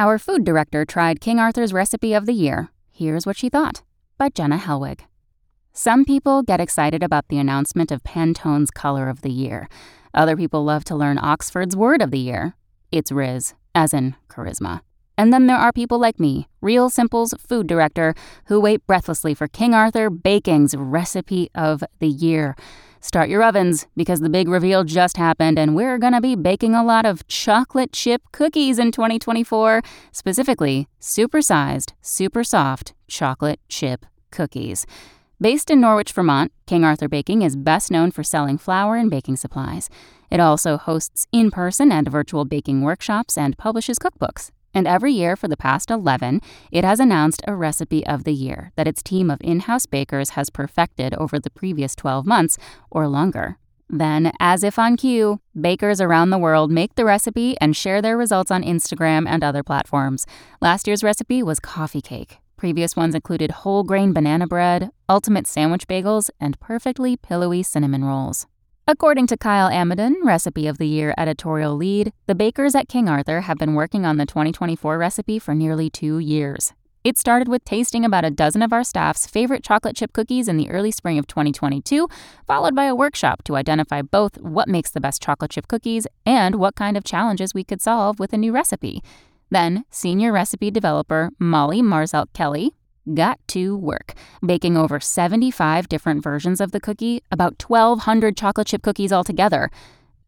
Our food director tried King Arthur's recipe of the year. Here's what she thought by Jenna Helwig. Some people get excited about the announcement of Pantone's color of the year. Other people love to learn Oxford's word of the year. It's Rizz, as in charisma. And then there are people like me, Real Simple's food director, who wait breathlessly for King Arthur Baking's recipe of the year. Start your ovens because the big reveal just happened and we're going to be baking a lot of chocolate chip cookies in 2024, specifically supersized, super soft chocolate chip cookies. Based in Norwich, Vermont, King Arthur Baking is best known for selling flour and baking supplies. It also hosts in person and virtual baking workshops and publishes cookbooks. And every year for the past 11, it has announced a recipe of the year that its team of in house bakers has perfected over the previous 12 months or longer. Then, as if on cue, bakers around the world make the recipe and share their results on Instagram and other platforms. Last year's recipe was coffee cake. Previous ones included whole grain banana bread, ultimate sandwich bagels, and perfectly pillowy cinnamon rolls. According to Kyle Ameden, Recipe of the Year editorial lead, the bakers at King Arthur have been working on the 2024 recipe for nearly two years. It started with tasting about a dozen of our staff's favorite chocolate chip cookies in the early spring of 2022, followed by a workshop to identify both what makes the best chocolate chip cookies and what kind of challenges we could solve with a new recipe. Then, senior recipe developer Molly Marzalek Kelly got to work, baking over 75 different versions of the cookie, about 1,200 chocolate chip cookies altogether.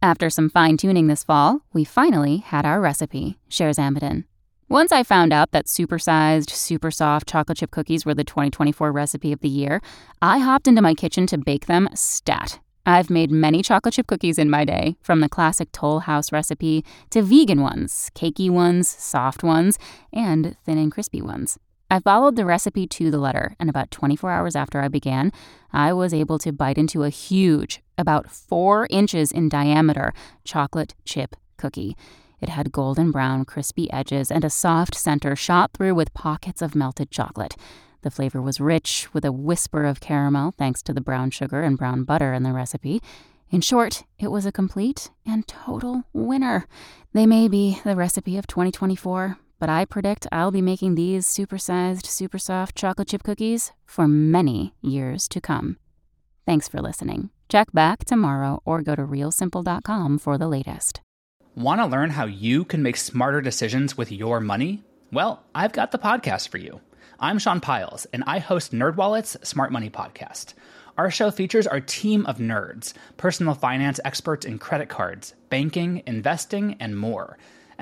After some fine tuning this fall, we finally had our recipe, shares Ameden. Once I found out that supersized, super soft chocolate chip cookies were the 2024 recipe of the year, I hopped into my kitchen to bake them stat. I've made many chocolate chip cookies in my day, from the classic Toll House recipe to vegan ones, cakey ones, soft ones, and thin and crispy ones. I followed the recipe to the letter, and about 24 hours after I began, I was able to bite into a huge, about four inches in diameter, chocolate chip cookie. It had golden brown, crispy edges and a soft center shot through with pockets of melted chocolate. The flavor was rich, with a whisper of caramel thanks to the brown sugar and brown butter in the recipe. In short, it was a complete and total winner. They may be the recipe of 2024, but I predict I'll be making these supersized, super soft chocolate chip cookies for many years to come. Thanks for listening. Check back tomorrow or go to realsimple.com for the latest. Want to learn how you can make smarter decisions with your money? Well, I've got the podcast for you. I'm Sean Pyles, and I host NerdWallet's Smart Money Podcast. Our show features our team of nerds, personal finance experts in credit cards, banking, investing, and more –